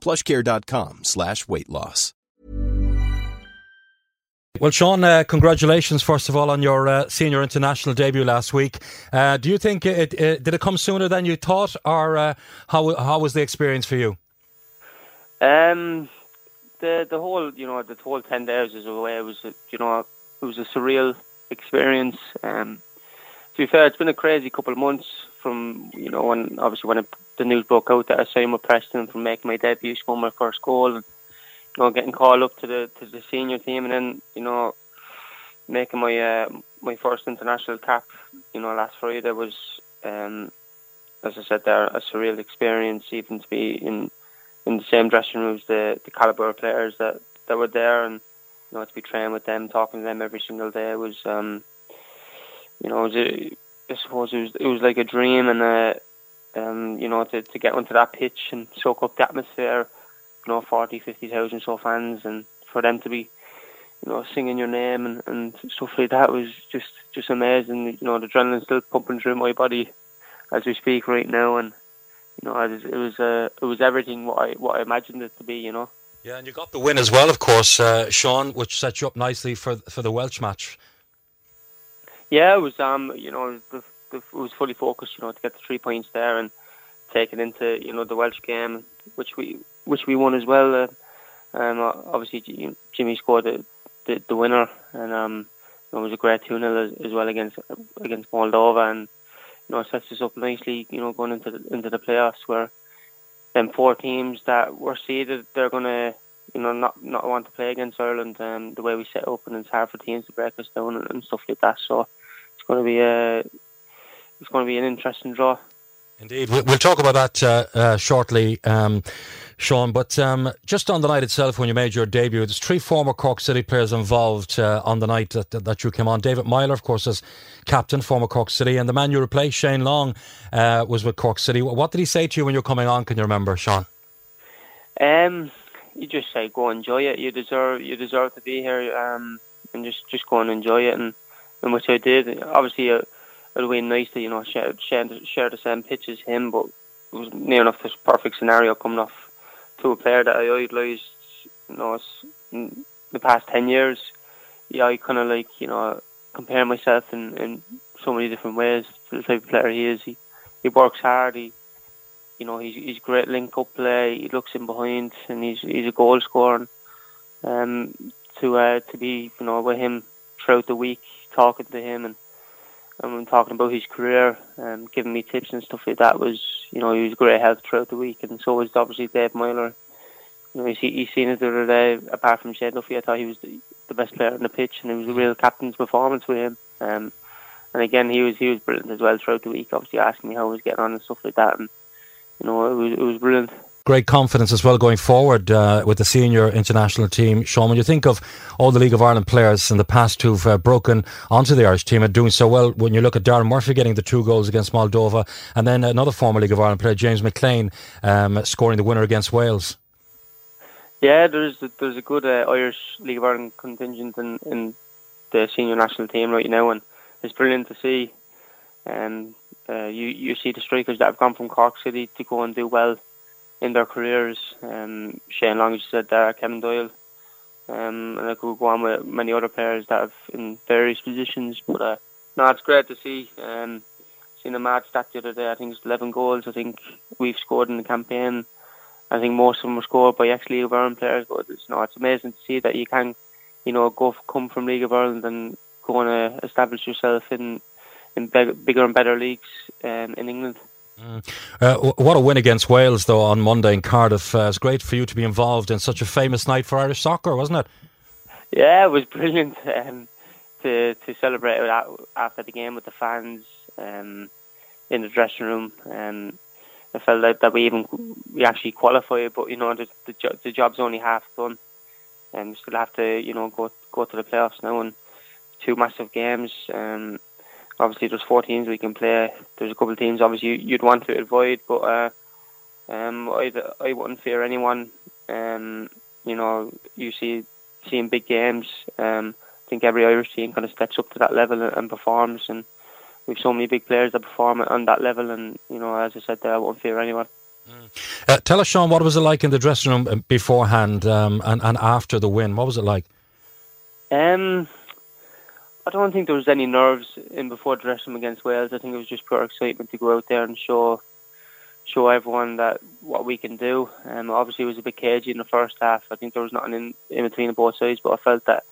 plushcare.com slash weight loss. Well, Sean, uh, congratulations first of all on your uh, senior international debut last week. Uh, do you think it, it, did it come sooner than you thought, or uh, how how was the experience for you? Um, the the whole you know the whole ten days was a way it was a, you know it was a surreal experience. Um, to be fair, it's been a crazy couple of months from you know when obviously when it, the news broke out that I signed with Preston from making my debut, scoring my first goal, and you know getting called up to the to the senior team, and then you know making my uh, my first international cap. You know, last Friday was um, as I said there a surreal experience, even to be in in the same dressing rooms the the caliber of players that that were there, and you know to be training with them, talking to them every single day was. Um, you know, it was I suppose it was it was like a dream, and um, you know, to to get onto that pitch and soak up the atmosphere, you know, 40, 50,000 so fans, and for them to be, you know, singing your name and, and stuff like that was just just amazing. You know, the adrenaline still pumping through my body as we speak right now, and you know, it was it was, uh, it was everything what I what I imagined it to be. You know. Yeah, and you got the win as well, of course, uh, Sean, which set you up nicely for for the Welsh match. Yeah, it was um, you know, the, the, it was fully focused, you know, to get the three points there and take it into you know the Welsh game, which we which we won as well. Uh, um, obviously Jimmy scored the, the, the winner, and um, it was a great two 0 as, as well against against Moldova, and you know sets us up nicely, you know, going into the, into the playoffs where them four teams that were seeded, they're gonna you know not not want to play against Ireland. Um, the way we set up, and it's hard for teams to break us down and, and stuff like that. So going to be a it's going to be an interesting draw. Indeed, we'll talk about that uh, uh, shortly, um, Sean. But um, just on the night itself, when you made your debut, there's three former Cork City players involved uh, on the night that, that you came on. David Meyler, of course, as captain, former Cork City, and the man you replaced, Shane Long, uh, was with Cork City. What did he say to you when you were coming on? Can you remember, Sean? Um, you just say go enjoy it. You deserve you deserve to be here, um, and just just go and enjoy it, and, and which I did. Obviously. Uh, it would have nice to you know share share, share the same pitch as him, but it was near enough this perfect scenario coming off to a player that I idolised. You know, in the past ten years. Yeah, I kind of like you know compare myself in, in so many different ways to the type of player he is. He he works hard. He you know he's he's great link up play. He looks in behind and he's he's a goal scorer. Um, to uh, to be you know with him throughout the week, talking to him and and talking about his career and um, giving me tips and stuff like that was, you know, he was great help throughout the week. And so was obviously Dave Meyler. You know, he's, he's seen it the other day, apart from Shane Duffy, I thought he was the, the best player on the pitch and it was a real captain's performance with him. Um, and again, he was he was brilliant as well throughout the week, obviously asking me how he was getting on and stuff like that. And, you know, it was, it was brilliant great confidence as well going forward uh, with the senior international team. Sean, when you think of all the League of Ireland players in the past who've uh, broken onto the Irish team and doing so well, when you look at Daryl Murphy getting the two goals against Moldova, and then another former League of Ireland player, James McLean, um, scoring the winner against Wales. Yeah, there's there's a good uh, Irish League of Ireland contingent in, in the senior national team right now, and it's brilliant to see. Um, uh, you you see the strikers that have gone from Cork City to go and do well in their careers. Um, Shane Long, as you said there, Kevin Doyle, um, and I could go on with many other players that have in various positions. But uh, no, it's great to see. Um, seen a mad stat the other day. I think it's 11 goals. I think we've scored in the campaign. I think most of them were scored by ex-League of Ireland players. But it's, know, it's amazing to see that you can, you know, go come from League of Ireland and go and establish yourself in in bigger and better leagues um, in England. Uh, what a win against Wales, though, on Monday in Cardiff. Uh, it's great for you to be involved in such a famous night for Irish soccer, wasn't it? Yeah, it was brilliant um, to to celebrate after the game with the fans um, in the dressing room. Um, I felt like that we even we actually qualified, but you know the the, the job's only half done, and we still have to you know go go to the playoffs now and two massive games. Um, obviously, there's four teams we can play. There's a couple of teams obviously you'd want to avoid, but uh, um, I I wouldn't fear anyone. Um, you know, you see seeing big games. Um, I think every Irish team kind of steps up to that level and, and performs, and we've so many big players that perform on that level. And you know, as I said, there, I won't fear anyone. Uh, tell us, Sean, what was it like in the dressing room uh, beforehand um, and and after the win? What was it like? Um, I don't think there was any nerves in before the dressing room against Wales. I think it was just pure excitement to go out there and show show everyone that what we can do. Um, obviously, it was a bit cagey in the first half. I think there was nothing in, in between the both sides, but I felt that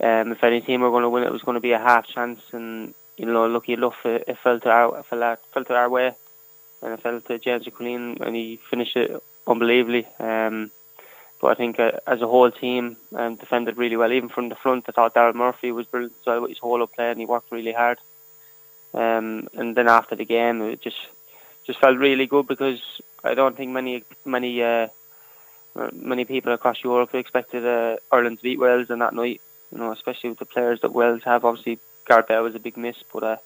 um, if any team were going to win, it was going to be a half chance. And you know, lucky enough, it, it fell to our it fell, fell to our way, and it fell to James McLean, and he finished it unbelievably. Um, but I think uh, as a whole team, um, defended really well. Even from the front, I thought Daryl Murphy was brilliant as well with his whole up play, and he worked really hard. Um, and then after the game, it just just felt really good because I don't think many many uh, many people across Europe expected uh, Ireland to beat Wales on that night. You know, especially with the players that Wales have. Obviously, Gareth Bale was a big miss, but uh,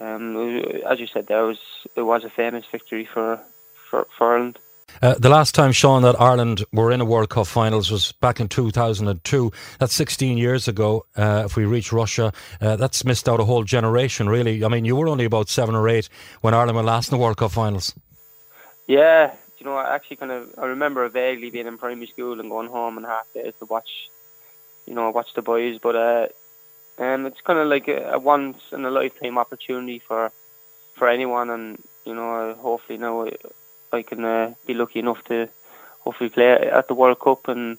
um, as you said, there was it was a famous victory for for, for Ireland. Uh, the last time, Sean, that Ireland were in a World Cup finals was back in 2002. That's 16 years ago. Uh, if we reach Russia, uh, that's missed out a whole generation, really. I mean, you were only about seven or eight when Ireland were last in the World Cup finals. Yeah, you know, I actually kind of I remember vaguely being in primary school and going home and half days to watch, you know, watch the boys. But uh, um, it's kind of like a, a once in a lifetime opportunity for for anyone, and you know, hopefully now I can uh, be lucky enough to hopefully play at the World Cup and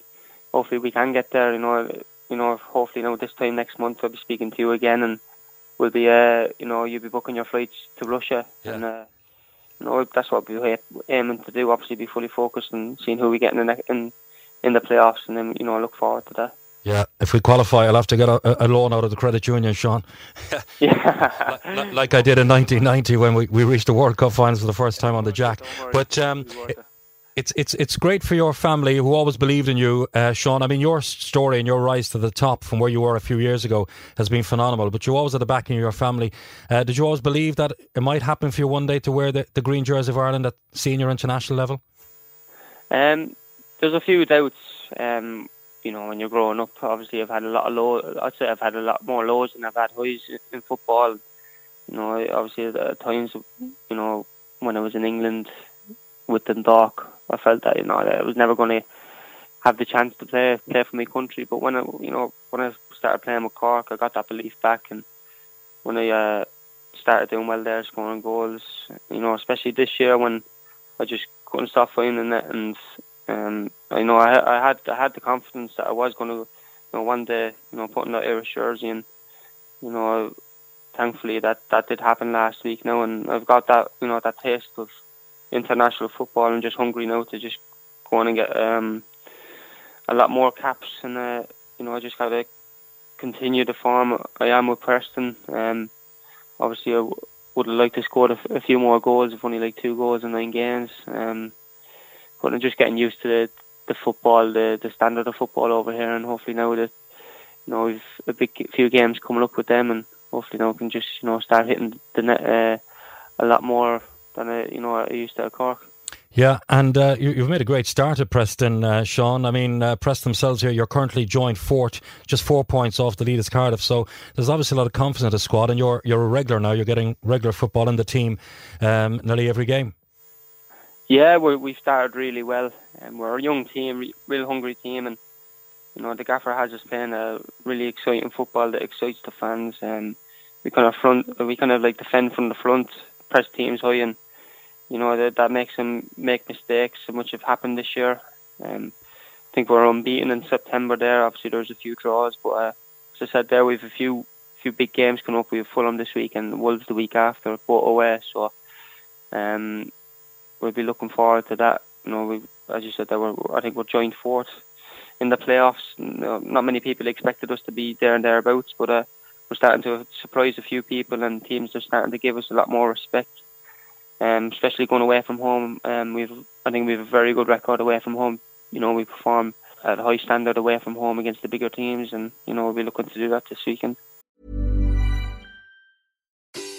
hopefully we can get there. You know, you know, hopefully you know this time next month I'll be speaking to you again and we'll be, uh, you know, you'll be booking your flights to Russia yeah. and. Uh, you know, that's what we're aiming to do. Obviously, be fully focused and seeing who we get in the in in the playoffs, and then you know, look forward to that. Yeah, if we qualify, I'll have to get a, a loan out of the credit union, Sean. yeah, like, like, I did in 1990 when we, we reached the World Cup finals for the first time on the Jack. But um, it, it's it's it's great for your family who always believed in you, uh, Sean. I mean, your story and your rise to the top from where you were a few years ago has been phenomenal. But you always had the backing of your family. Uh, did you always believe that it might happen for you one day to wear the, the green jersey of Ireland at senior international level? Um, there's a few doubts. Um, you know, when you're growing up, obviously I've had a lot of lows. I'd say I've had a lot more lows than I've had highs in football. You know, obviously at times, you know, when I was in England with Dundalk, I felt that you know that I was never going to have the chance to play play for my country. But when I, you know, when I started playing with Cork, I got that belief back, and when I uh, started doing well there, scoring goals, you know, especially this year when I just couldn't stop finding it and um, I know I, I had I had the confidence that I was going to, you know, one day, you know, putting that Irish jersey and, you know, thankfully that that did happen last week now, and I've got that, you know, that taste of international football and just hungry now to just go on and get um, a lot more caps, and uh, you know, I just got to continue the form I am with Preston. Um, obviously, I w- would like to score a, f- a few more goals, if only like two goals in nine games. Um, but I'm just getting used to the the football, the the standard of football over here, and hopefully now that you know we've a big few games coming up with them, and hopefully now we can just you know start hitting the net uh, a lot more than I, you know I used to at Cork. Yeah, and uh, you, have made a great start at Preston, uh, Sean. I mean, uh, Preston themselves here, you're currently joined fourth, just four points off the lead as Cardiff. So there's obviously a lot of confidence in the squad, and you're you're a regular now. You're getting regular football in the team um, nearly every game. Yeah, we we started really well, and we're a young team, real hungry team, and you know the gaffer has us playing a really exciting football that excites the fans. And we kind of front, we kind of like defend from the front, press teams high, and you know that that makes them make mistakes, which have happened this year. Um, I think we're unbeaten in September. There, obviously, there's a few draws, but uh, as I said, there we've a few few big games coming up. We have Fulham this week and Wolves the week after, both away. So um, we'll be looking forward to that. You know, we, as you said, that we're, I think we're joined fourth in the playoffs. Not many people expected us to be there and thereabouts, but uh, we're starting to surprise a few people, and teams are starting to give us a lot more respect. Um, especially going away from home, um, we've I think we have a very good record away from home. You know, we perform at a high standard away from home against the bigger teams, and you know we'll be looking to do that this weekend.